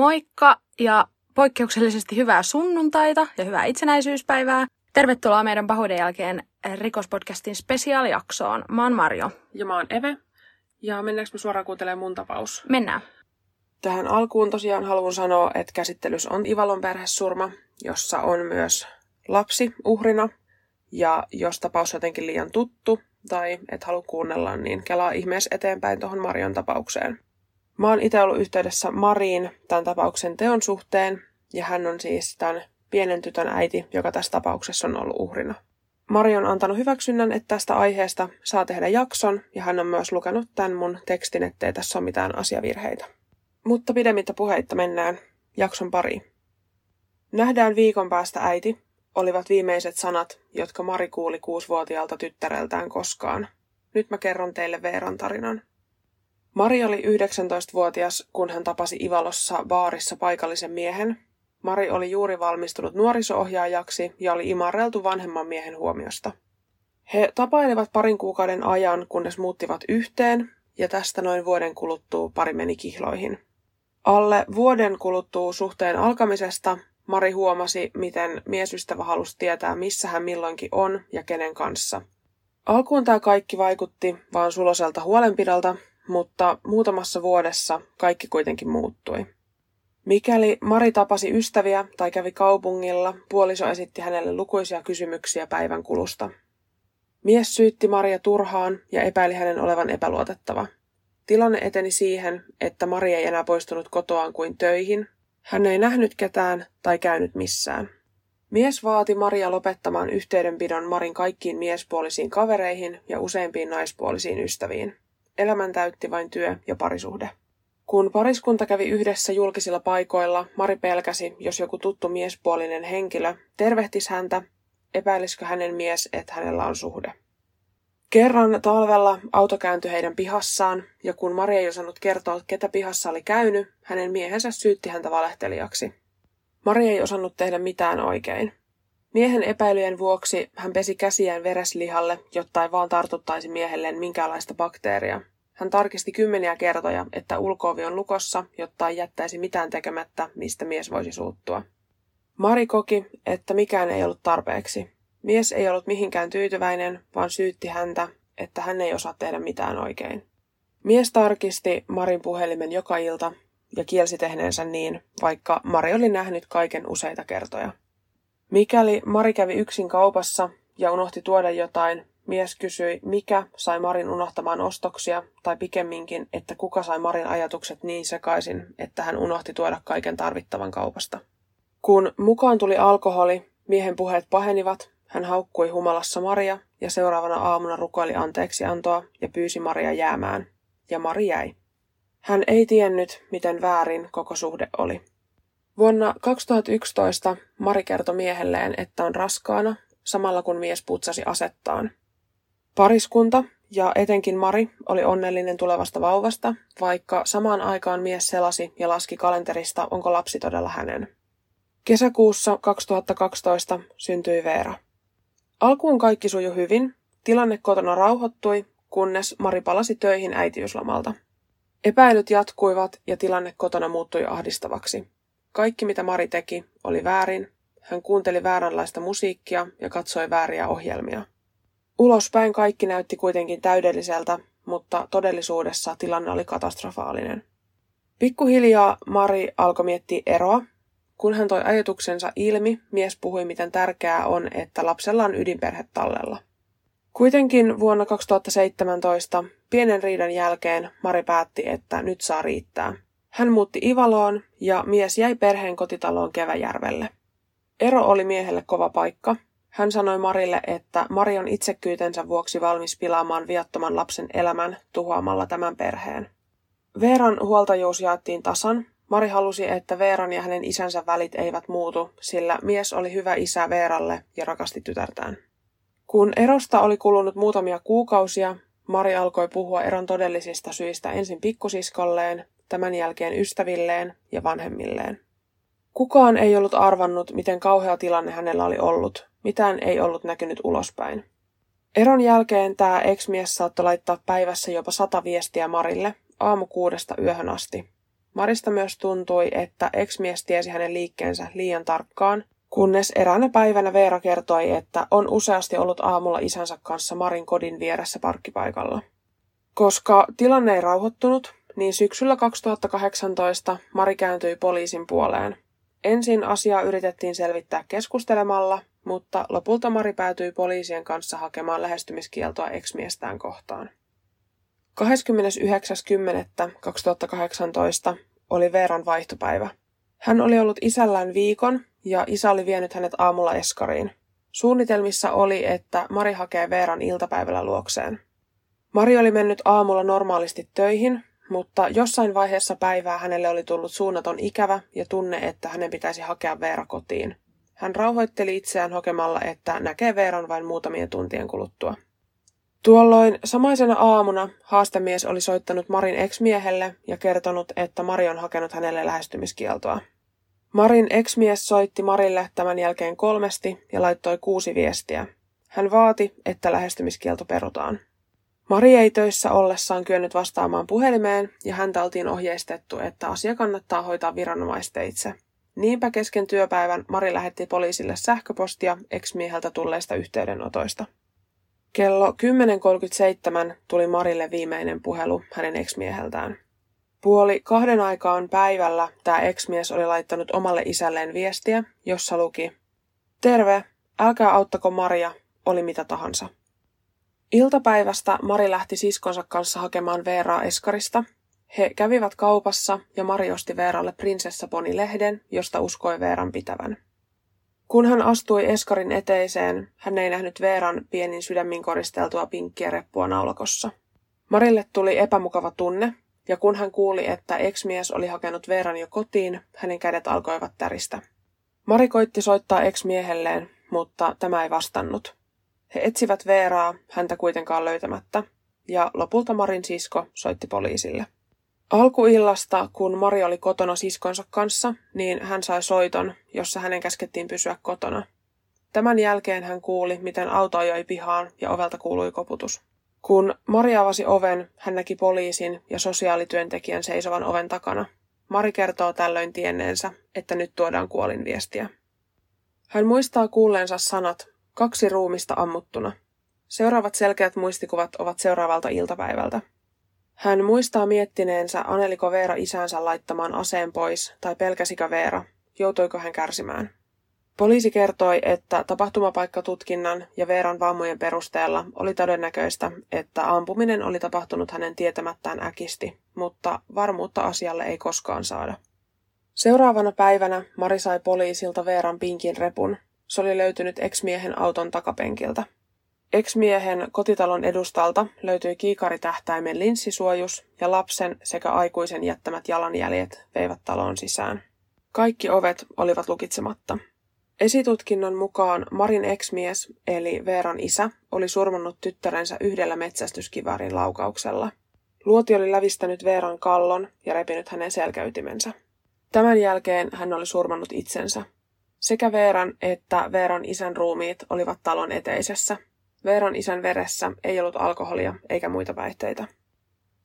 Moikka ja poikkeuksellisesti hyvää sunnuntaita ja hyvää itsenäisyyspäivää. Tervetuloa meidän pahuuden jälkeen rikospodcastin spesiaalijaksoon. Mä oon Marjo. Ja mä oon Eve. Ja mennäänkö me suoraan kuuntelemaan mun tapaus? Mennään. Tähän alkuun tosiaan haluan sanoa, että käsittelys on Ivalon perhesurma, jossa on myös lapsi uhrina. Ja jos tapaus on jotenkin liian tuttu tai et halua kuunnella, niin kelaa ihmeessä eteenpäin tuohon Marion tapaukseen. Mä oon itse ollut yhteydessä Mariin tämän tapauksen teon suhteen, ja hän on siis tämän pienen tytön äiti, joka tässä tapauksessa on ollut uhrina. Mari on antanut hyväksynnän, että tästä aiheesta saa tehdä jakson, ja hän on myös lukenut tämän mun tekstin, ettei tässä ole mitään asiavirheitä. Mutta pidemmittä puheitta mennään jakson pariin. Nähdään viikon päästä äiti, olivat viimeiset sanat, jotka Mari kuuli kuusivuotiaalta tyttäreltään koskaan. Nyt mä kerron teille Veeran tarinan. Mari oli 19-vuotias, kun hän tapasi Ivalossa baarissa paikallisen miehen. Mari oli juuri valmistunut nuorisoohjaajaksi ja oli imarreltu vanhemman miehen huomiosta. He tapailivat parin kuukauden ajan, kunnes muuttivat yhteen, ja tästä noin vuoden kuluttua pari meni kihloihin. Alle vuoden kuluttua suhteen alkamisesta Mari huomasi, miten miesystävä halusi tietää, missä hän milloinkin on ja kenen kanssa. Alkuun tämä kaikki vaikutti vaan suloselta huolenpidolta, mutta muutamassa vuodessa kaikki kuitenkin muuttui. Mikäli Mari tapasi ystäviä tai kävi kaupungilla, puoliso esitti hänelle lukuisia kysymyksiä päivän kulusta. Mies syytti Maria turhaan ja epäili hänen olevan epäluotettava. Tilanne eteni siihen, että Maria ei enää poistunut kotoaan kuin töihin. Hän ei nähnyt ketään tai käynyt missään. Mies vaati Maria lopettamaan yhteydenpidon Marin kaikkiin miespuolisiin kavereihin ja useimpiin naispuolisiin ystäviin. Elämän täytti vain työ ja parisuhde. Kun pariskunta kävi yhdessä julkisilla paikoilla, Mari pelkäsi, jos joku tuttu miespuolinen henkilö tervehtisi häntä, epäilisikö hänen mies, että hänellä on suhde. Kerran talvella auto kääntyi heidän pihassaan, ja kun Mari ei osannut kertoa, ketä pihassa oli käynyt, hänen miehensä syytti häntä valehtelijaksi. Mari ei osannut tehdä mitään oikein. Miehen epäilyjen vuoksi hän pesi käsiään vereslihalle, jotta ei vaan tartuttaisi miehelleen minkäänlaista bakteeria. Hän tarkisti kymmeniä kertoja, että ulkoovi on lukossa, jotta ei jättäisi mitään tekemättä, mistä mies voisi suuttua. Mari koki, että mikään ei ollut tarpeeksi. Mies ei ollut mihinkään tyytyväinen, vaan syytti häntä, että hän ei osaa tehdä mitään oikein. Mies tarkisti Marin puhelimen joka ilta ja kielsi tehneensä niin, vaikka Mari oli nähnyt kaiken useita kertoja. Mikäli Mari kävi yksin kaupassa ja unohti tuoda jotain, mies kysyi, mikä sai Marin unohtamaan ostoksia, tai pikemminkin, että kuka sai Marin ajatukset niin sekaisin, että hän unohti tuoda kaiken tarvittavan kaupasta. Kun mukaan tuli alkoholi, miehen puheet pahenivat, hän haukkui humalassa Maria ja seuraavana aamuna rukoili anteeksi antoa ja pyysi Maria jäämään. Ja Mari jäi. Hän ei tiennyt, miten väärin koko suhde oli. Vuonna 2011 Mari kertoi miehelleen, että on raskaana, samalla kun mies putsasi asettaan. Pariskunta ja etenkin Mari oli onnellinen tulevasta vauvasta, vaikka samaan aikaan mies selasi ja laski kalenterista, onko lapsi todella hänen. Kesäkuussa 2012 syntyi Veera. Alkuun kaikki sujui hyvin, tilanne kotona rauhoittui, kunnes Mari palasi töihin äitiyslomalta. Epäilyt jatkuivat ja tilanne kotona muuttui ahdistavaksi. Kaikki mitä Mari teki oli väärin. Hän kuunteli vääränlaista musiikkia ja katsoi vääriä ohjelmia. Ulospäin kaikki näytti kuitenkin täydelliseltä, mutta todellisuudessa tilanne oli katastrofaalinen. Pikkuhiljaa Mari alkoi miettiä eroa. Kun hän toi ajatuksensa ilmi, mies puhui, miten tärkeää on, että lapsella on ydinperhe tallella. Kuitenkin vuonna 2017, pienen riidan jälkeen, Mari päätti, että nyt saa riittää. Hän muutti Ivaloon ja mies jäi perheen kotitaloon Keväjärvelle. Ero oli miehelle kova paikka. Hän sanoi Marille, että Mari on itsekyytensä vuoksi valmis pilaamaan viattoman lapsen elämän tuhoamalla tämän perheen. Veeran huoltajuus jaettiin tasan. Mari halusi, että Veeran ja hänen isänsä välit eivät muutu, sillä mies oli hyvä isä Veeralle ja rakasti tytärtään. Kun erosta oli kulunut muutamia kuukausia, Mari alkoi puhua eron todellisista syistä ensin pikkusiskolleen, tämän jälkeen ystävilleen ja vanhemmilleen. Kukaan ei ollut arvannut, miten kauhea tilanne hänellä oli ollut. Mitään ei ollut näkynyt ulospäin. Eron jälkeen tämä ex-mies saattoi laittaa päivässä jopa sata viestiä Marille aamu kuudesta yöhön asti. Marista myös tuntui, että ex-mies tiesi hänen liikkeensä liian tarkkaan, kunnes eräänä päivänä Veera kertoi, että on useasti ollut aamulla isänsä kanssa Marin kodin vieressä parkkipaikalla. Koska tilanne ei rauhoittunut, niin syksyllä 2018 Mari kääntyi poliisin puoleen. Ensin asiaa yritettiin selvittää keskustelemalla, mutta lopulta Mari päätyi poliisien kanssa hakemaan lähestymiskieltoa eksmiestään kohtaan. 29.10.2018 oli Veeran vaihtopäivä. Hän oli ollut isällään viikon ja isä oli vienyt hänet aamulla eskariin. Suunnitelmissa oli, että Mari hakee Veeran iltapäivällä luokseen. Mari oli mennyt aamulla normaalisti töihin, mutta jossain vaiheessa päivää hänelle oli tullut suunnaton ikävä ja tunne, että hänen pitäisi hakea Veera kotiin. Hän rauhoitteli itseään hokemalla, että näkee Veeran vain muutamien tuntien kuluttua. Tuolloin samaisena aamuna haastemies oli soittanut Marin ex-miehelle ja kertonut, että Mari on hakenut hänelle lähestymiskieltoa. Marin ex-mies soitti Marille tämän jälkeen kolmesti ja laittoi kuusi viestiä. Hän vaati, että lähestymiskielto perutaan. Mari ei töissä ollessaan kyennyt vastaamaan puhelimeen ja häntä oltiin ohjeistettu, että asia kannattaa hoitaa viranomaisteitse. Niinpä kesken työpäivän Mari lähetti poliisille sähköpostia ex-mieheltä tulleista yhteydenotoista. Kello 10.37 tuli Marille viimeinen puhelu hänen ex-mieheltään. Puoli kahden aikaan päivällä tämä ex-mies oli laittanut omalle isälleen viestiä, jossa luki Terve, älkää auttako Maria, oli mitä tahansa. Iltapäivästä Mari lähti siskonsa kanssa hakemaan Veeraa Eskarista. He kävivät kaupassa ja Mari osti Veeralle Prinsessa Poni-lehden, josta uskoi Veeran pitävän. Kun hän astui Eskarin eteiseen, hän ei nähnyt Veeran pienin sydämin koristeltua pinkkiä reppua naulakossa. Marille tuli epämukava tunne, ja kun hän kuuli, että ex-mies oli hakenut Veeran jo kotiin, hänen kädet alkoivat täristä. Mari koitti soittaa ex-miehelleen, mutta tämä ei vastannut. He etsivät Veeraa, häntä kuitenkaan löytämättä, ja lopulta Marin sisko soitti poliisille. Alkuillasta, kun Mari oli kotona siskonsa kanssa, niin hän sai soiton, jossa hänen käskettiin pysyä kotona. Tämän jälkeen hän kuuli, miten auto ajoi pihaan ja ovelta kuului koputus. Kun Mari avasi oven, hän näki poliisin ja sosiaalityöntekijän seisovan oven takana. Mari kertoo tällöin tienneensä, että nyt tuodaan kuolinviestiä. Hän muistaa kuulleensa sanat, kaksi ruumista ammuttuna. Seuraavat selkeät muistikuvat ovat seuraavalta iltapäivältä. Hän muistaa miettineensä, aneliko Veera isänsä laittamaan aseen pois, tai pelkäsikö Veera, joutuiko hän kärsimään. Poliisi kertoi, että tapahtumapaikkatutkinnan ja Veeran vammojen perusteella oli todennäköistä, että ampuminen oli tapahtunut hänen tietämättään äkisti, mutta varmuutta asialle ei koskaan saada. Seuraavana päivänä Mari sai poliisilta Veeran pinkin repun. Se oli löytynyt ex-miehen auton takapenkiltä. Ex-miehen kotitalon edustalta löytyi kiikaritähtäimen linssisuojus ja lapsen sekä aikuisen jättämät jalanjäljet veivät taloon sisään. Kaikki ovet olivat lukitsematta. Esitutkinnon mukaan Marin ex-mies, eli Veeran isä, oli surmannut tyttärensä yhdellä metsästyskiväärin laukauksella. Luoti oli lävistänyt Veeran kallon ja repinyt hänen selkäytimensä. Tämän jälkeen hän oli surmannut itsensä. Sekä Veeran että Veeran isän ruumiit olivat talon eteisessä – Veeran isän veressä ei ollut alkoholia eikä muita päihteitä.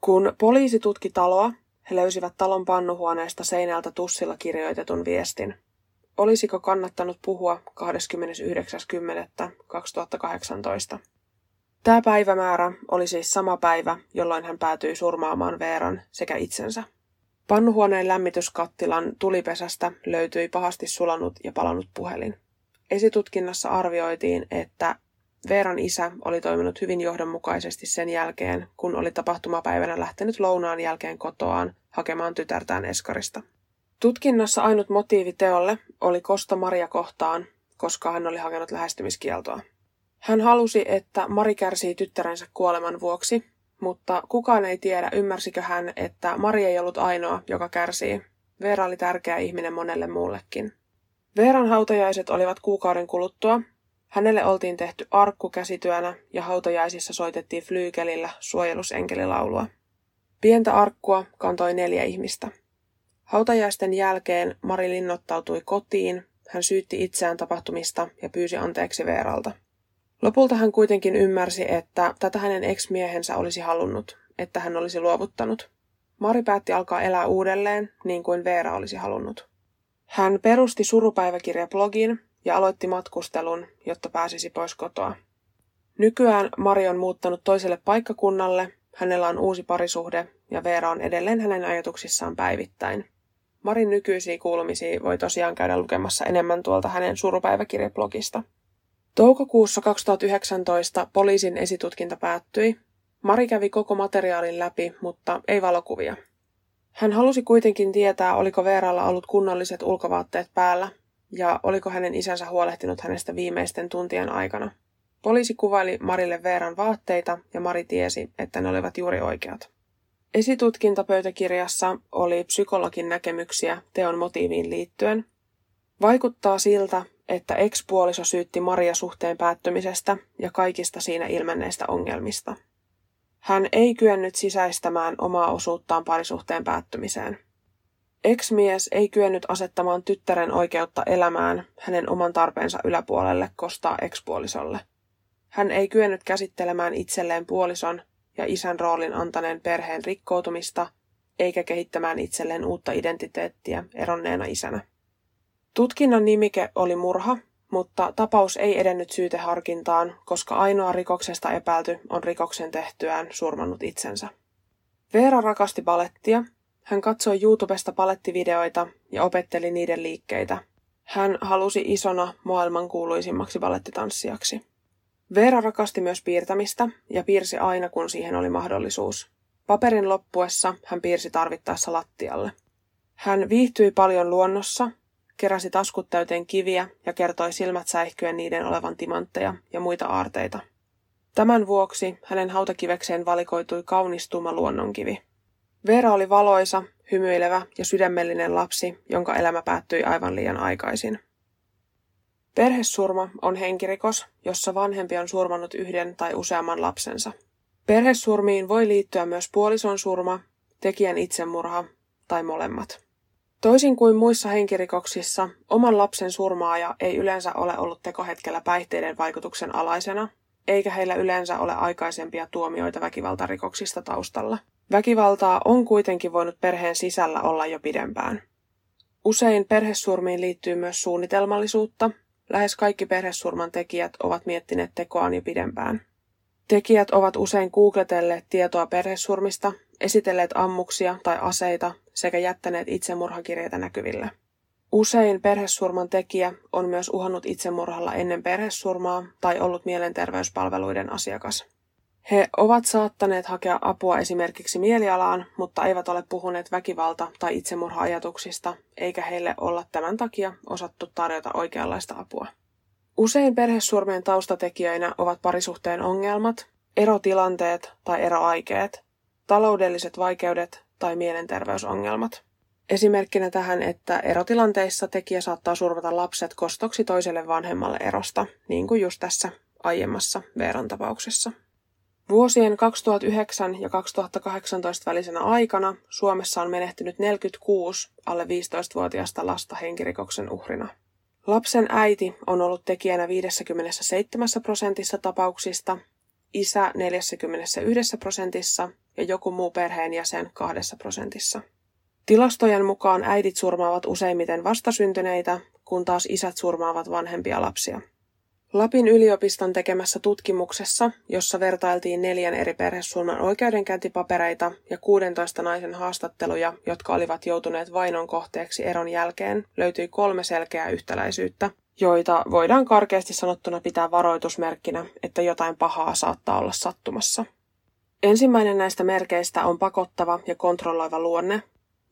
Kun poliisi tutki taloa, he löysivät talon pannuhuoneesta seinältä tussilla kirjoitetun viestin. Olisiko kannattanut puhua 29.10.2018? Tämä päivämäärä oli siis sama päivä, jolloin hän päätyi surmaamaan Veeran sekä itsensä. Pannuhuoneen lämmityskattilan tulipesästä löytyi pahasti sulanut ja palanut puhelin. Esitutkinnassa arvioitiin, että Veeran isä oli toiminut hyvin johdonmukaisesti sen jälkeen, kun oli tapahtumapäivänä lähtenyt lounaan jälkeen kotoaan hakemaan tytärtään Eskarista. Tutkinnassa ainut motiivi teolle oli kosto Maria kohtaan, koska hän oli hakenut lähestymiskieltoa. Hän halusi, että Mari kärsii tyttärensä kuoleman vuoksi, mutta kukaan ei tiedä, ymmärsikö hän, että Mari ei ollut ainoa, joka kärsii. Veera oli tärkeä ihminen monelle muullekin. Veeran hautajaiset olivat kuukauden kuluttua, Hänelle oltiin tehty arkku käsityönä ja hautajaisissa soitettiin flyykelillä suojelusenkelilaulua. Pientä arkkua kantoi neljä ihmistä. Hautajaisten jälkeen Mari linnoittautui kotiin, hän syytti itseään tapahtumista ja pyysi anteeksi Veeralta. Lopulta hän kuitenkin ymmärsi, että tätä hänen ex-miehensä olisi halunnut, että hän olisi luovuttanut. Mari päätti alkaa elää uudelleen, niin kuin Veera olisi halunnut. Hän perusti surupäiväkirjablogin ja aloitti matkustelun, jotta pääsisi pois kotoa. Nykyään Mari on muuttanut toiselle paikkakunnalle, hänellä on uusi parisuhde ja Veera on edelleen hänen ajatuksissaan päivittäin. Marin nykyisiä kuulumisia voi tosiaan käydä lukemassa enemmän tuolta hänen surupäiväkirjablogista. Toukokuussa 2019 poliisin esitutkinta päättyi. Mari kävi koko materiaalin läpi, mutta ei valokuvia. Hän halusi kuitenkin tietää, oliko Veeralla ollut kunnolliset ulkovaatteet päällä ja oliko hänen isänsä huolehtinut hänestä viimeisten tuntien aikana. Poliisi kuvaili Marille Veeran vaatteita ja Mari tiesi, että ne olivat juuri oikeat. Esitutkintapöytäkirjassa oli psykologin näkemyksiä teon motiiviin liittyen. Vaikuttaa siltä, että ekspuoliso syytti Maria suhteen päättymisestä ja kaikista siinä ilmenneistä ongelmista. Hän ei kyennyt sisäistämään omaa osuuttaan parisuhteen päättymiseen. Eksmies ei kyennyt asettamaan tyttären oikeutta elämään hänen oman tarpeensa yläpuolelle kostaa ekspuolisolle. Hän ei kyennyt käsittelemään itselleen puolison ja isän roolin antaneen perheen rikkoutumista, eikä kehittämään itselleen uutta identiteettiä eronneena isänä. Tutkinnan nimike oli murha, mutta tapaus ei edennyt syyteharkintaan, koska ainoa rikoksesta epäilty on rikoksen tehtyään surmannut itsensä. Veera rakasti balettia. Hän katsoi YouTubesta palettivideoita ja opetteli niiden liikkeitä. Hän halusi isona maailmankuuluisimmaksi balettitanssijaksi. Veera rakasti myös piirtämistä ja piirsi aina, kun siihen oli mahdollisuus. Paperin loppuessa hän piirsi tarvittaessa lattialle. Hän viihtyi paljon luonnossa, keräsi taskut täyteen kiviä ja kertoi silmät säihkyen niiden olevan timantteja ja muita aarteita. Tämän vuoksi hänen hautakivekseen valikoitui kaunis tumma luonnonkivi. Veera oli valoisa, hymyilevä ja sydämellinen lapsi, jonka elämä päättyi aivan liian aikaisin. Perhesurma on henkirikos, jossa vanhempi on surmannut yhden tai useamman lapsensa. Perhesurmiin voi liittyä myös puolison surma, tekijän itsemurha tai molemmat. Toisin kuin muissa henkirikoksissa, oman lapsen surmaaja ei yleensä ole ollut tekohetkellä päihteiden vaikutuksen alaisena, eikä heillä yleensä ole aikaisempia tuomioita väkivaltarikoksista taustalla. Väkivaltaa on kuitenkin voinut perheen sisällä olla jo pidempään. Usein perhesurmiin liittyy myös suunnitelmallisuutta, Lähes kaikki perhesurman tekijät ovat miettineet tekoaan jo pidempään. Tekijät ovat usein googletelleet tietoa perhesurmista, esitelleet ammuksia tai aseita sekä jättäneet itsemurhakirjeitä näkyville. Usein perhesurman tekijä on myös uhannut itsemurhalla ennen perhesurmaa tai ollut mielenterveyspalveluiden asiakas. He ovat saattaneet hakea apua esimerkiksi mielialaan, mutta eivät ole puhuneet väkivalta- tai itsemurha-ajatuksista, eikä heille olla tämän takia osattu tarjota oikeanlaista apua. Usein perhesurmien taustatekijöinä ovat parisuhteen ongelmat, erotilanteet tai eroaikeet, taloudelliset vaikeudet tai mielenterveysongelmat. Esimerkkinä tähän, että erotilanteissa tekijä saattaa survata lapset kostoksi toiselle vanhemmalle erosta, niin kuin just tässä aiemmassa Veeran tapauksessa. Vuosien 2009 ja 2018 välisenä aikana Suomessa on menehtynyt 46 alle 15-vuotiaista lasta henkirikoksen uhrina. Lapsen äiti on ollut tekijänä 57 prosentissa tapauksista, isä 41 prosentissa ja joku muu perheenjäsen 2 prosentissa. Tilastojen mukaan äidit surmaavat useimmiten vastasyntyneitä, kun taas isät surmaavat vanhempia lapsia. Lapin yliopiston tekemässä tutkimuksessa, jossa vertailtiin neljän eri perhesurman oikeudenkäyntipapereita ja 16 naisen haastatteluja, jotka olivat joutuneet vainon kohteeksi eron jälkeen, löytyi kolme selkeää yhtäläisyyttä, joita voidaan karkeasti sanottuna pitää varoitusmerkkinä, että jotain pahaa saattaa olla sattumassa. Ensimmäinen näistä merkeistä on pakottava ja kontrolloiva luonne,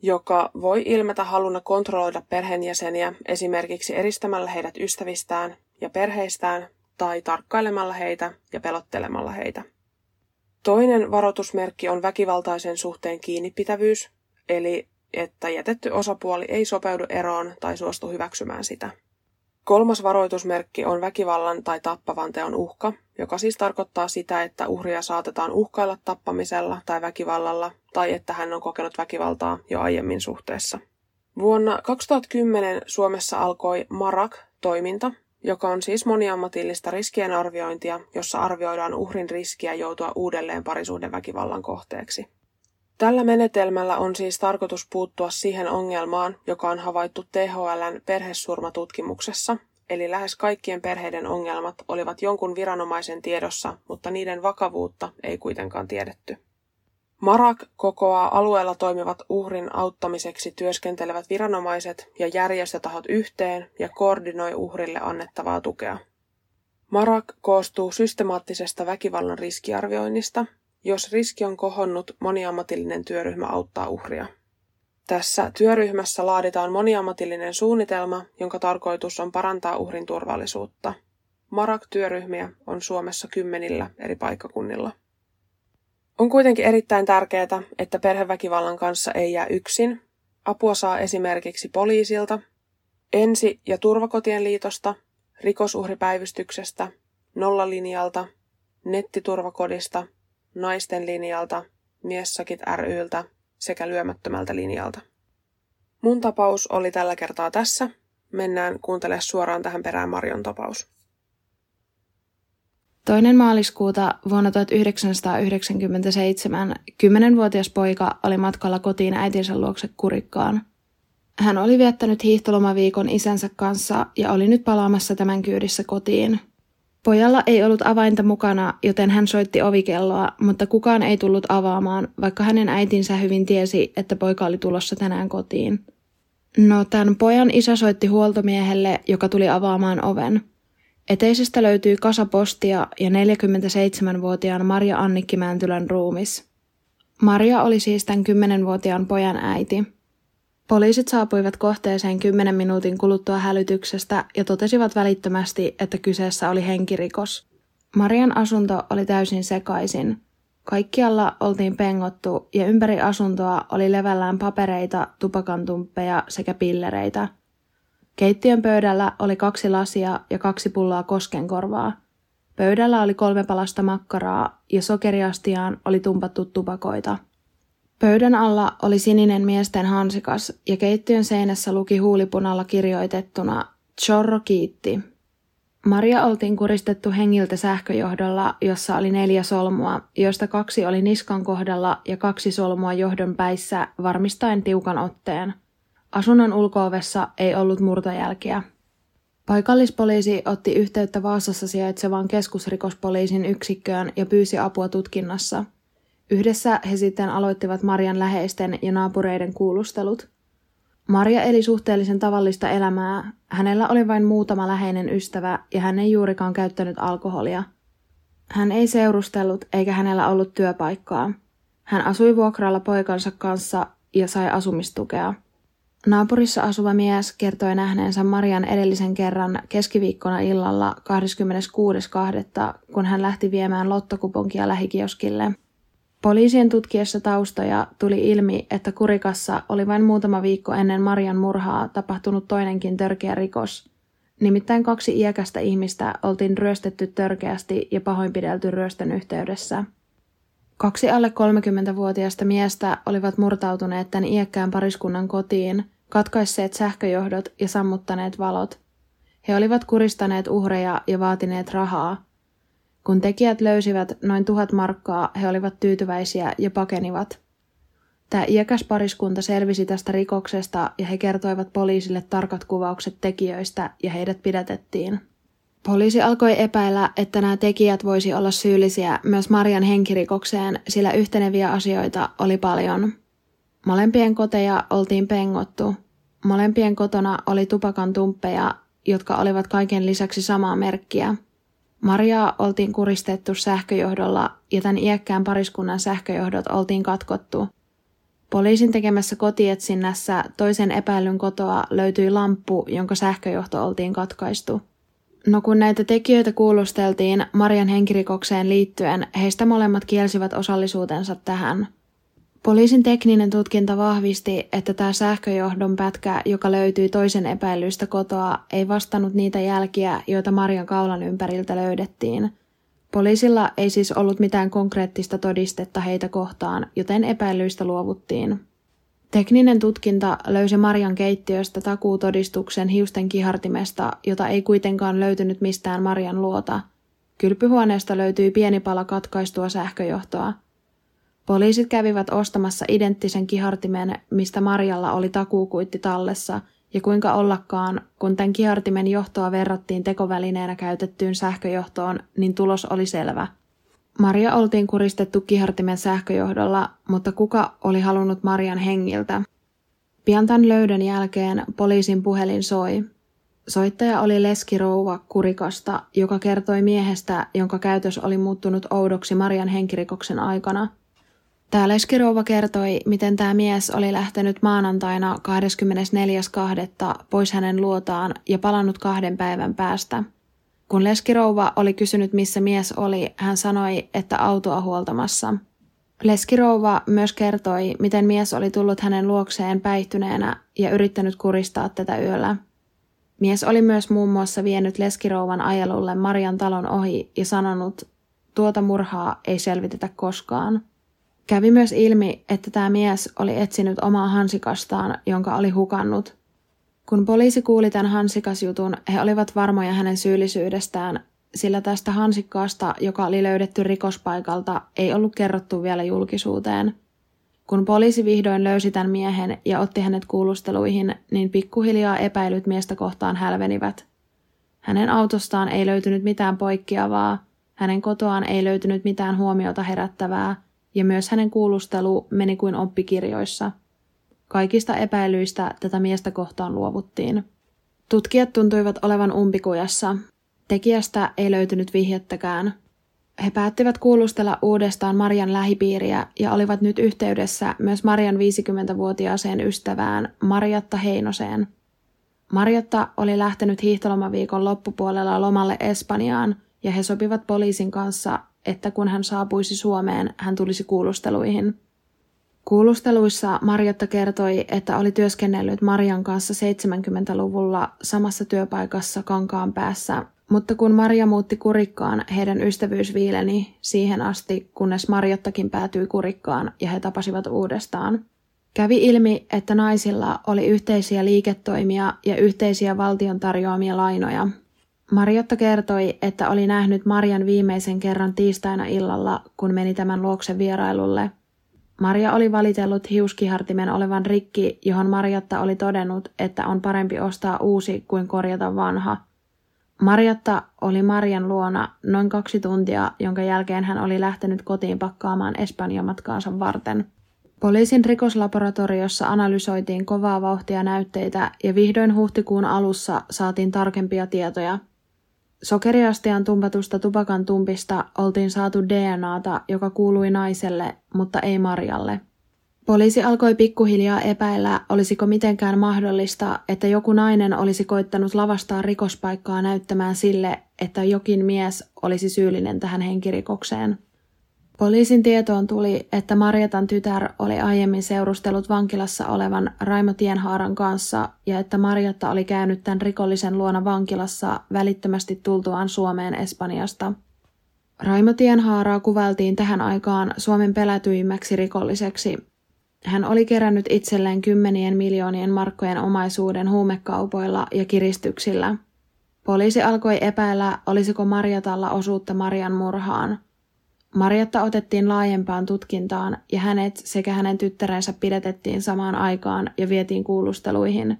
joka voi ilmetä haluna kontrolloida perheenjäseniä esimerkiksi eristämällä heidät ystävistään ja perheistään tai tarkkailemalla heitä ja pelottelemalla heitä. Toinen varoitusmerkki on väkivaltaisen suhteen kiinnipitävyys, eli että jätetty osapuoli ei sopeudu eroon tai suostu hyväksymään sitä. Kolmas varoitusmerkki on väkivallan tai tappavan teon uhka, joka siis tarkoittaa sitä, että uhria saatetaan uhkailla tappamisella tai väkivallalla, tai että hän on kokenut väkivaltaa jo aiemmin suhteessa. Vuonna 2010 Suomessa alkoi MARAK-toiminta, joka on siis moniammatillista riskienarviointia, jossa arvioidaan uhrin riskiä joutua uudelleen parisuhdeväkivallan kohteeksi. Tällä menetelmällä on siis tarkoitus puuttua siihen ongelmaan, joka on havaittu THLn perhesurmatutkimuksessa, eli lähes kaikkien perheiden ongelmat olivat jonkun viranomaisen tiedossa, mutta niiden vakavuutta ei kuitenkaan tiedetty. Marak kokoaa alueella toimivat uhrin auttamiseksi työskentelevät viranomaiset ja järjestötahot yhteen ja koordinoi uhrille annettavaa tukea. Marak koostuu systemaattisesta väkivallan riskiarvioinnista. Jos riski on kohonnut, moniammatillinen työryhmä auttaa uhria. Tässä työryhmässä laaditaan moniammatillinen suunnitelma, jonka tarkoitus on parantaa uhrin turvallisuutta. Marak-työryhmiä on Suomessa kymmenillä eri paikkakunnilla. On kuitenkin erittäin tärkeää, että perheväkivallan kanssa ei jää yksin. Apua saa esimerkiksi poliisilta, ensi- ja turvakotien liitosta, rikosuhripäivystyksestä, nollalinjalta, nettiturvakodista, naisten linjalta, miessakit ryltä sekä lyömättömältä linjalta. Mun tapaus oli tällä kertaa tässä. Mennään kuuntele suoraan tähän perään Marion tapaus. Toinen maaliskuuta vuonna 1997 kymmenenvuotias poika oli matkalla kotiin äitinsä luokse kurikkaan. Hän oli viettänyt hiihtolomaviikon isänsä kanssa ja oli nyt palaamassa tämän kyydissä kotiin. Pojalla ei ollut avainta mukana, joten hän soitti ovikelloa, mutta kukaan ei tullut avaamaan, vaikka hänen äitinsä hyvin tiesi, että poika oli tulossa tänään kotiin. No, tämän pojan isä soitti huoltomiehelle, joka tuli avaamaan oven – Eteisestä löytyy kasapostia ja 47-vuotiaan Maria Annikki Mäntylän ruumis. Maria oli siis tämän 10-vuotiaan pojan äiti. Poliisit saapuivat kohteeseen 10 minuutin kuluttua hälytyksestä ja totesivat välittömästi, että kyseessä oli henkirikos. Marian asunto oli täysin sekaisin. Kaikkialla oltiin pengottu ja ympäri asuntoa oli levällään papereita, tupakantumppeja sekä pillereitä – Keittiön pöydällä oli kaksi lasia ja kaksi pulloa koskenkorvaa. Pöydällä oli kolme palasta makkaraa ja sokeriastiaan oli tumpattu tupakoita. Pöydän alla oli sininen miesten hansikas ja keittiön seinässä luki huulipunalla kirjoitettuna Chorro kiitti. Maria oltiin kuristettu hengiltä sähköjohdolla, jossa oli neljä solmua, joista kaksi oli niskan kohdalla ja kaksi solmua johdon päissä varmistaen tiukan otteen – Asunnon ulkoovessa ei ollut murtojälkiä. Paikallispoliisi otti yhteyttä Vaasassa sijaitsevaan keskusrikospoliisin yksikköön ja pyysi apua tutkinnassa. Yhdessä he sitten aloittivat Marian läheisten ja naapureiden kuulustelut. Maria eli suhteellisen tavallista elämää. Hänellä oli vain muutama läheinen ystävä ja hän ei juurikaan käyttänyt alkoholia. Hän ei seurustellut eikä hänellä ollut työpaikkaa. Hän asui vuokralla poikansa kanssa ja sai asumistukea. Naapurissa asuva mies kertoi nähneensä Marian edellisen kerran keskiviikkona illalla 26.2., kun hän lähti viemään lottokuponkia lähikioskille. Poliisien tutkiessa taustoja tuli ilmi, että Kurikassa oli vain muutama viikko ennen Marian murhaa tapahtunut toinenkin törkeä rikos. Nimittäin kaksi iäkästä ihmistä oltiin ryöstetty törkeästi ja pahoinpidelty ryöstön yhteydessä. Kaksi alle 30-vuotiaista miestä olivat murtautuneet tämän iäkkään pariskunnan kotiin katkaisseet sähköjohdot ja sammuttaneet valot. He olivat kuristaneet uhreja ja vaatineet rahaa. Kun tekijät löysivät noin tuhat markkaa, he olivat tyytyväisiä ja pakenivat. Tämä iäkäs pariskunta selvisi tästä rikoksesta ja he kertoivat poliisille tarkat kuvaukset tekijöistä ja heidät pidätettiin. Poliisi alkoi epäillä, että nämä tekijät voisi olla syyllisiä myös Marian henkirikokseen, sillä yhteneviä asioita oli paljon. Molempien koteja oltiin pengottu, Molempien kotona oli tupakan tumppeja, jotka olivat kaiken lisäksi samaa merkkiä. Mariaa oltiin kuristettu sähköjohdolla ja tämän iäkkään pariskunnan sähköjohdot oltiin katkottu. Poliisin tekemässä kotietsinnässä toisen epäilyn kotoa löytyi lamppu, jonka sähköjohto oltiin katkaistu. No kun näitä tekijöitä kuulusteltiin Marian henkirikokseen liittyen, heistä molemmat kielsivät osallisuutensa tähän – Poliisin tekninen tutkinta vahvisti, että tämä sähköjohdon pätkä, joka löytyi toisen epäilystä kotoa, ei vastannut niitä jälkiä, joita Marian kaulan ympäriltä löydettiin. Poliisilla ei siis ollut mitään konkreettista todistetta heitä kohtaan, joten epäilyistä luovuttiin. Tekninen tutkinta löysi Marian keittiöstä takuutodistuksen hiusten kihartimesta, jota ei kuitenkaan löytynyt mistään Marian luota. Kylpyhuoneesta löytyi pieni pala katkaistua sähköjohtoa – Poliisit kävivät ostamassa identtisen kihartimen, mistä Marjalla oli takuukuitti tallessa, ja kuinka ollakaan, kun tämän kihartimen johtoa verrattiin tekovälineenä käytettyyn sähköjohtoon, niin tulos oli selvä. Maria oltiin kuristettu kihartimen sähköjohdolla, mutta kuka oli halunnut Marian hengiltä? Pian tämän löydön jälkeen poliisin puhelin soi. Soittaja oli leskirouva Kurikasta, joka kertoi miehestä, jonka käytös oli muuttunut oudoksi Marian henkirikoksen aikana. Tämä leskirouva kertoi, miten tämä mies oli lähtenyt maanantaina 24.2. pois hänen luotaan ja palannut kahden päivän päästä. Kun leskirouva oli kysynyt, missä mies oli, hän sanoi, että autoa huoltamassa – Leskirouva myös kertoi, miten mies oli tullut hänen luokseen päihtyneenä ja yrittänyt kuristaa tätä yöllä. Mies oli myös muun muassa vienyt leskirouvan ajelulle Marian talon ohi ja sanonut, tuota murhaa ei selvitetä koskaan. Kävi myös ilmi, että tämä mies oli etsinyt omaa hansikastaan, jonka oli hukannut. Kun poliisi kuuli tämän hansikasjutun, he olivat varmoja hänen syyllisyydestään sillä tästä hansikkaasta, joka oli löydetty rikospaikalta, ei ollut kerrottu vielä julkisuuteen. Kun poliisi vihdoin löysi tämän miehen ja otti hänet kuulusteluihin, niin pikkuhiljaa epäilyt miestä kohtaan hälvenivät. Hänen autostaan ei löytynyt mitään poikkeavaa, hänen kotoaan ei löytynyt mitään huomiota herättävää, ja myös hänen kuulustelu meni kuin oppikirjoissa. Kaikista epäilyistä tätä miestä kohtaan luovuttiin. Tutkijat tuntuivat olevan umpikujassa, Tekijästä ei löytynyt vihjettäkään. He päättivät kuulustella uudestaan Marian lähipiiriä ja olivat nyt yhteydessä myös Marian 50-vuotiaaseen ystävään Marjatta Heinoseen. Marjatta oli lähtenyt hiihtolomaviikon loppupuolella lomalle Espanjaan ja he sopivat poliisin kanssa, että kun hän saapuisi Suomeen, hän tulisi kuulusteluihin. Kuulusteluissa Marjatta kertoi, että oli työskennellyt Marian kanssa 70-luvulla samassa työpaikassa Kankaan päässä mutta kun Maria muutti kurikkaan, heidän ystävyys viileni siihen asti, kunnes Marjottakin päätyi kurikkaan ja he tapasivat uudestaan. Kävi ilmi, että naisilla oli yhteisiä liiketoimia ja yhteisiä valtion tarjoamia lainoja. Marjotta kertoi, että oli nähnyt Marian viimeisen kerran tiistaina illalla, kun meni tämän luokse vierailulle. Maria oli valitellut hiuskihartimen olevan rikki, johon Marjatta oli todennut, että on parempi ostaa uusi kuin korjata vanha – Marjatta oli Marian luona noin kaksi tuntia, jonka jälkeen hän oli lähtenyt kotiin pakkaamaan Espanjan matkaansa varten. Poliisin rikoslaboratoriossa analysoitiin kovaa vauhtia näytteitä ja vihdoin huhtikuun alussa saatiin tarkempia tietoja. Sokeriastian tumpatusta tupakan tumpista oltiin saatu DNAta, joka kuului naiselle, mutta ei Marjalle – Poliisi alkoi pikkuhiljaa epäillä, olisiko mitenkään mahdollista, että joku nainen olisi koittanut lavastaa rikospaikkaa näyttämään sille, että jokin mies olisi syyllinen tähän henkirikokseen. Poliisin tietoon tuli, että Marjatan tytär oli aiemmin seurustellut vankilassa olevan Raimo Tienhaaran kanssa ja että Marjatta oli käynyt tämän rikollisen luona vankilassa välittömästi tultuaan Suomeen Espanjasta. Raimo Tienhaaraa kuvailtiin tähän aikaan Suomen pelätyimmäksi rikolliseksi hän oli kerännyt itselleen kymmenien miljoonien markkojen omaisuuden huumekaupoilla ja kiristyksillä. Poliisi alkoi epäillä, olisiko Marjatalla osuutta Marian murhaan. Marjatta otettiin laajempaan tutkintaan ja hänet sekä hänen tyttärensä pidetettiin samaan aikaan ja vietiin kuulusteluihin.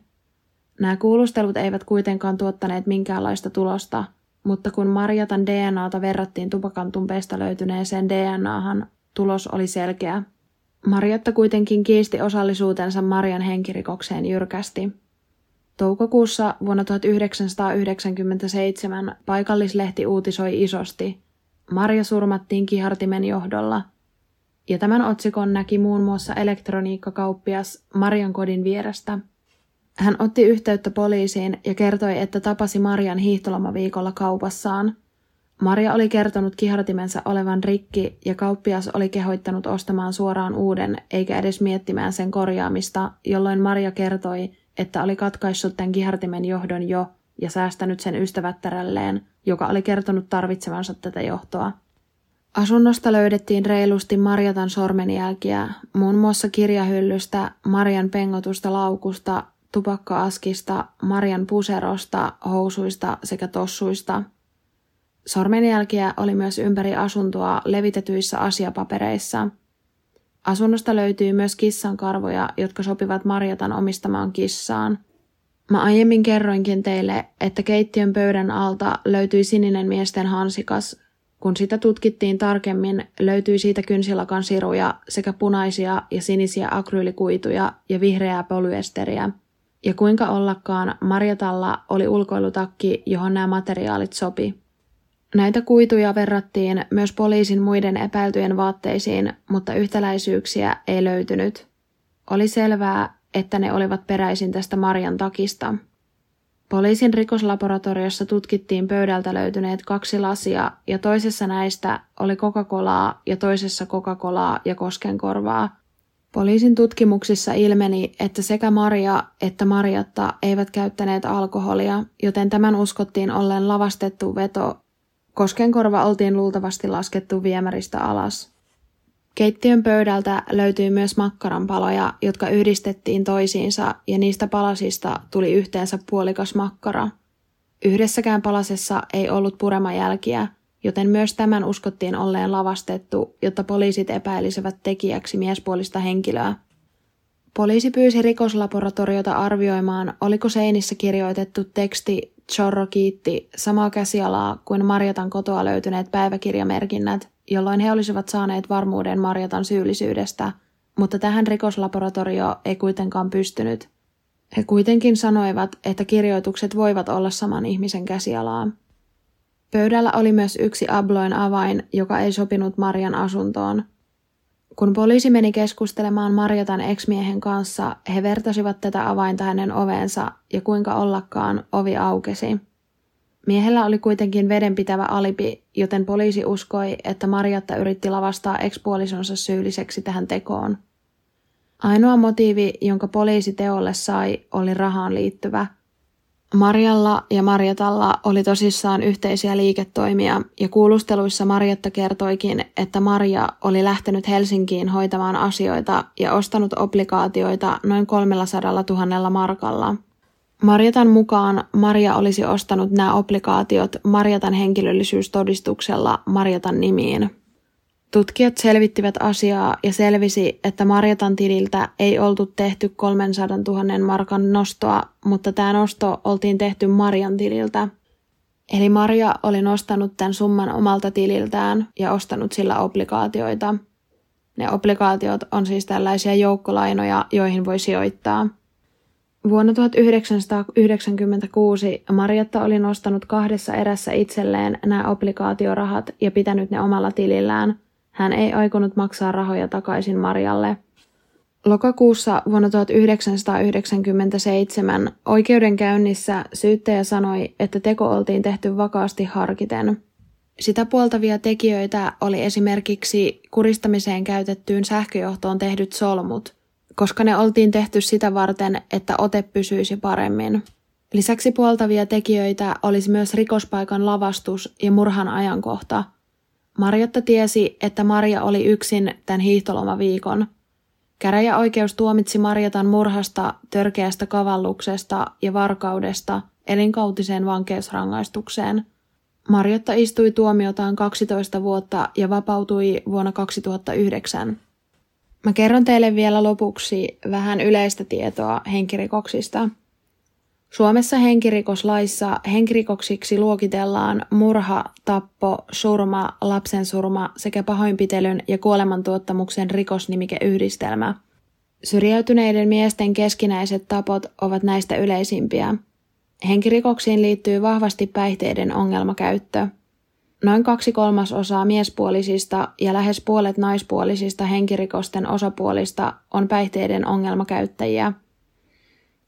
Nämä kuulustelut eivät kuitenkaan tuottaneet minkäänlaista tulosta, mutta kun Marjatan DNAta verrattiin tupakantumpeista löytyneeseen DNAhan, tulos oli selkeä. Marjatta kuitenkin kiisti osallisuutensa Marian henkirikokseen jyrkästi. Toukokuussa vuonna 1997 paikallislehti uutisoi isosti. Marja surmattiin kihartimen johdolla. Ja tämän otsikon näki muun muassa elektroniikkakauppias Marian kodin vierestä. Hän otti yhteyttä poliisiin ja kertoi, että tapasi Marian hiihtolomaviikolla kaupassaan – Maria oli kertonut kihartimensa olevan rikki ja kauppias oli kehoittanut ostamaan suoraan uuden eikä edes miettimään sen korjaamista, jolloin Maria kertoi, että oli katkaissut tämän kihartimen johdon jo ja säästänyt sen ystävättärälleen, joka oli kertonut tarvitsevansa tätä johtoa. Asunnosta löydettiin reilusti Marjatan sormenjälkiä, muun muassa kirjahyllystä, Marian pengotusta laukusta, tupakka-askista, Marian puserosta, housuista sekä tossuista – Sormenjälkiä oli myös ympäri asuntoa levitetyissä asiapapereissa. Asunnosta löytyy myös kissan karvoja, jotka sopivat Marjatan omistamaan kissaan. Mä aiemmin kerroinkin teille, että keittiön pöydän alta löytyi sininen miesten hansikas. Kun sitä tutkittiin tarkemmin, löytyi siitä kynsilakan siruja sekä punaisia ja sinisiä akryylikuituja ja vihreää polyesteriä. Ja kuinka ollakaan, Marjatalla oli ulkoilutakki, johon nämä materiaalit sopi. Näitä kuituja verrattiin myös poliisin muiden epäiltyjen vaatteisiin, mutta yhtäläisyyksiä ei löytynyt. Oli selvää, että ne olivat peräisin tästä Marjan takista. Poliisin rikoslaboratoriossa tutkittiin pöydältä löytyneet kaksi lasia ja toisessa näistä oli Coca-Colaa ja toisessa Coca-Colaa ja koskenkorvaa. Poliisin tutkimuksissa ilmeni, että sekä Maria että Marjatta eivät käyttäneet alkoholia, joten tämän uskottiin ollen lavastettu veto Koskenkorva oltiin luultavasti laskettu viemäristä alas. Keittiön pöydältä löytyi myös makkaranpaloja, jotka yhdistettiin toisiinsa ja niistä palasista tuli yhteensä puolikas makkara. Yhdessäkään palasessa ei ollut puremajälkiä, joten myös tämän uskottiin olleen lavastettu, jotta poliisit epäilisivät tekijäksi miespuolista henkilöä. Poliisi pyysi rikoslaboratoriota arvioimaan, oliko seinissä kirjoitettu teksti Chorro kiitti samaa käsialaa kuin Marjatan kotoa löytyneet päiväkirjamerkinnät, jolloin he olisivat saaneet varmuuden Marjatan syyllisyydestä, mutta tähän rikoslaboratorio ei kuitenkaan pystynyt. He kuitenkin sanoivat, että kirjoitukset voivat olla saman ihmisen käsialaa. Pöydällä oli myös yksi abloin avain, joka ei sopinut Marjan asuntoon. Kun poliisi meni keskustelemaan Marjatan eksmiehen kanssa, he vertasivat tätä avainta hänen oveensa ja kuinka ollakaan ovi aukesi. Miehellä oli kuitenkin vedenpitävä alipi, joten poliisi uskoi, että Marjatta yritti lavastaa ekspuolisonsa syylliseksi tähän tekoon. Ainoa motiivi, jonka poliisi teolle sai, oli rahaan liittyvä – Marjalla ja Marjatalla oli tosissaan yhteisiä liiketoimia ja kuulusteluissa Marjatta kertoikin, että Marja oli lähtenyt Helsinkiin hoitamaan asioita ja ostanut obligaatioita noin 300 000 markalla. Marjatan mukaan Marja olisi ostanut nämä obligaatiot Marjatan henkilöllisyystodistuksella Marjatan nimiin. Tutkijat selvittivät asiaa ja selvisi, että Marjatan tililtä ei oltu tehty 300 000 markan nostoa, mutta tämä nosto oltiin tehty Marjan tililtä. Eli Marja oli nostanut tämän summan omalta tililtään ja ostanut sillä obligaatioita. Ne obligaatiot on siis tällaisia joukkolainoja, joihin voi sijoittaa. Vuonna 1996 Marjatta oli nostanut kahdessa erässä itselleen nämä obligaatiorahat ja pitänyt ne omalla tilillään – hän ei aikonut maksaa rahoja takaisin Marjalle. Lokakuussa vuonna 1997 oikeudenkäynnissä syyttäjä sanoi, että teko oltiin tehty vakaasti harkiten. Sitä puoltavia tekijöitä oli esimerkiksi kuristamiseen käytettyyn sähköjohtoon tehdyt solmut, koska ne oltiin tehty sitä varten, että ote pysyisi paremmin. Lisäksi puoltavia tekijöitä olisi myös rikospaikan lavastus ja murhan ajankohta – Marjotta tiesi, että Marja oli yksin tämän hiihtolomaviikon. Käräjäoikeus tuomitsi Marjatan murhasta, törkeästä kavalluksesta ja varkaudesta elinkautiseen vankeusrangaistukseen. Marjotta istui tuomiotaan 12 vuotta ja vapautui vuonna 2009. Mä kerron teille vielä lopuksi vähän yleistä tietoa henkirikoksista – Suomessa henkirikoslaissa henkirikoksiksi luokitellaan murha, tappo, surma, lapsensurma sekä pahoinpitelyn ja kuolemantuottamuksen rikosnimikeyhdistelmä. Syrjäytyneiden miesten keskinäiset tapot ovat näistä yleisimpiä. Henkirikoksiin liittyy vahvasti päihteiden ongelmakäyttö. Noin kaksi kolmasosaa miespuolisista ja lähes puolet naispuolisista henkirikosten osapuolista on päihteiden ongelmakäyttäjiä –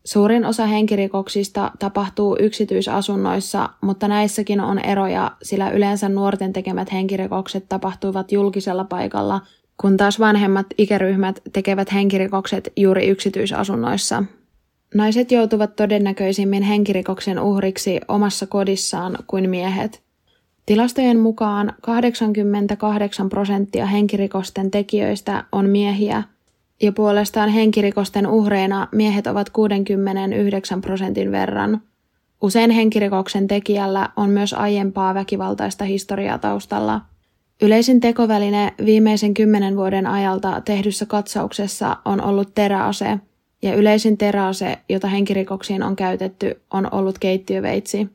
Suurin osa henkirikoksista tapahtuu yksityisasunnoissa, mutta näissäkin on eroja, sillä yleensä nuorten tekemät henkirikokset tapahtuivat julkisella paikalla, kun taas vanhemmat ikäryhmät tekevät henkirikokset juuri yksityisasunnoissa. Naiset joutuvat todennäköisimmin henkirikoksen uhriksi omassa kodissaan kuin miehet. Tilastojen mukaan 88 prosenttia henkirikosten tekijöistä on miehiä – ja puolestaan henkirikosten uhreina miehet ovat 69 prosentin verran. Usein henkirikoksen tekijällä on myös aiempaa väkivaltaista historiaa taustalla. Yleisin tekoväline viimeisen kymmenen vuoden ajalta tehdyssä katsauksessa on ollut teräase, ja yleisin teräase, jota henkirikoksiin on käytetty, on ollut keittiöveitsi.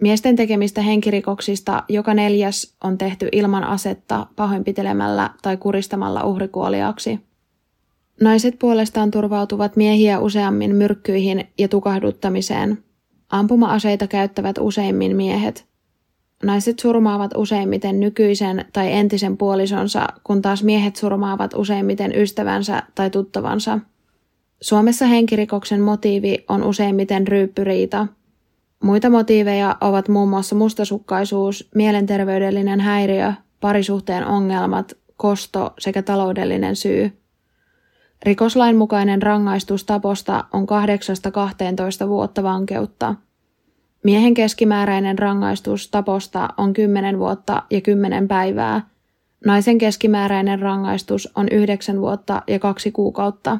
Miesten tekemistä henkirikoksista joka neljäs on tehty ilman asetta, pahoinpitelemällä tai kuristamalla uhrikuoliaksi. Naiset puolestaan turvautuvat miehiä useammin myrkkyihin ja tukahduttamiseen. Ampuma-aseita käyttävät useimmin miehet. Naiset surmaavat useimmiten nykyisen tai entisen puolisonsa, kun taas miehet surmaavat useimmiten ystävänsä tai tuttavansa. Suomessa henkirikoksen motiivi on useimmiten ryyppyriita. Muita motiiveja ovat muun muassa mustasukkaisuus, mielenterveydellinen häiriö, parisuhteen ongelmat, kosto sekä taloudellinen syy. Rikoslain mukainen rangaistus taposta on 8-12 vuotta vankeutta. Miehen keskimääräinen rangaistus taposta on 10 vuotta ja 10 päivää. Naisen keskimääräinen rangaistus on 9 vuotta ja 2 kuukautta.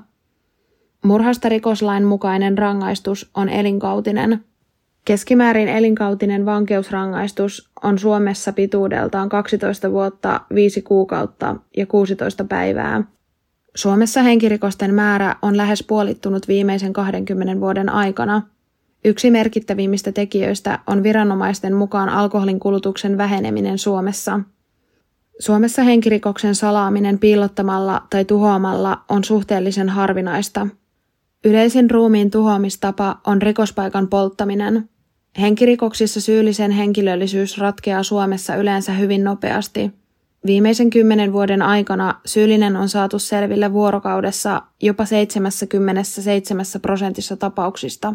Murhasta rikoslain mukainen rangaistus on elinkautinen. Keskimäärin elinkautinen vankeusrangaistus on Suomessa pituudeltaan 12 vuotta, 5 kuukautta ja 16 päivää. Suomessa henkirikosten määrä on lähes puolittunut viimeisen 20 vuoden aikana. Yksi merkittävimmistä tekijöistä on viranomaisten mukaan alkoholin kulutuksen väheneminen Suomessa. Suomessa henkirikoksen salaaminen piilottamalla tai tuhoamalla on suhteellisen harvinaista. Yleisin ruumiin tuhoamistapa on rikospaikan polttaminen. Henkirikoksissa syyllisen henkilöllisyys ratkeaa Suomessa yleensä hyvin nopeasti – Viimeisen kymmenen vuoden aikana syyllinen on saatu selville vuorokaudessa jopa 77 prosentissa tapauksista.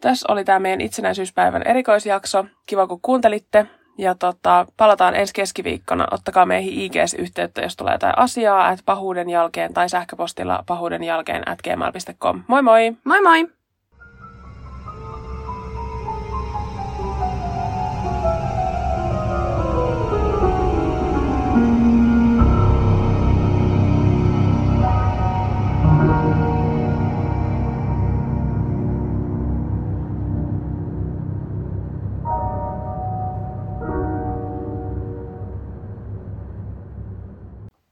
Tässä oli tämä meidän itsenäisyyspäivän erikoisjakso. Kiva kun kuuntelitte. Ja tota, palataan ensi keskiviikkona. Ottakaa meihin IGS yhteyttä, jos tulee jotain asiaa, että pahuuden jälkeen tai sähköpostilla pahuuden jälkeen at gmail.com. Moi moi! Moi moi!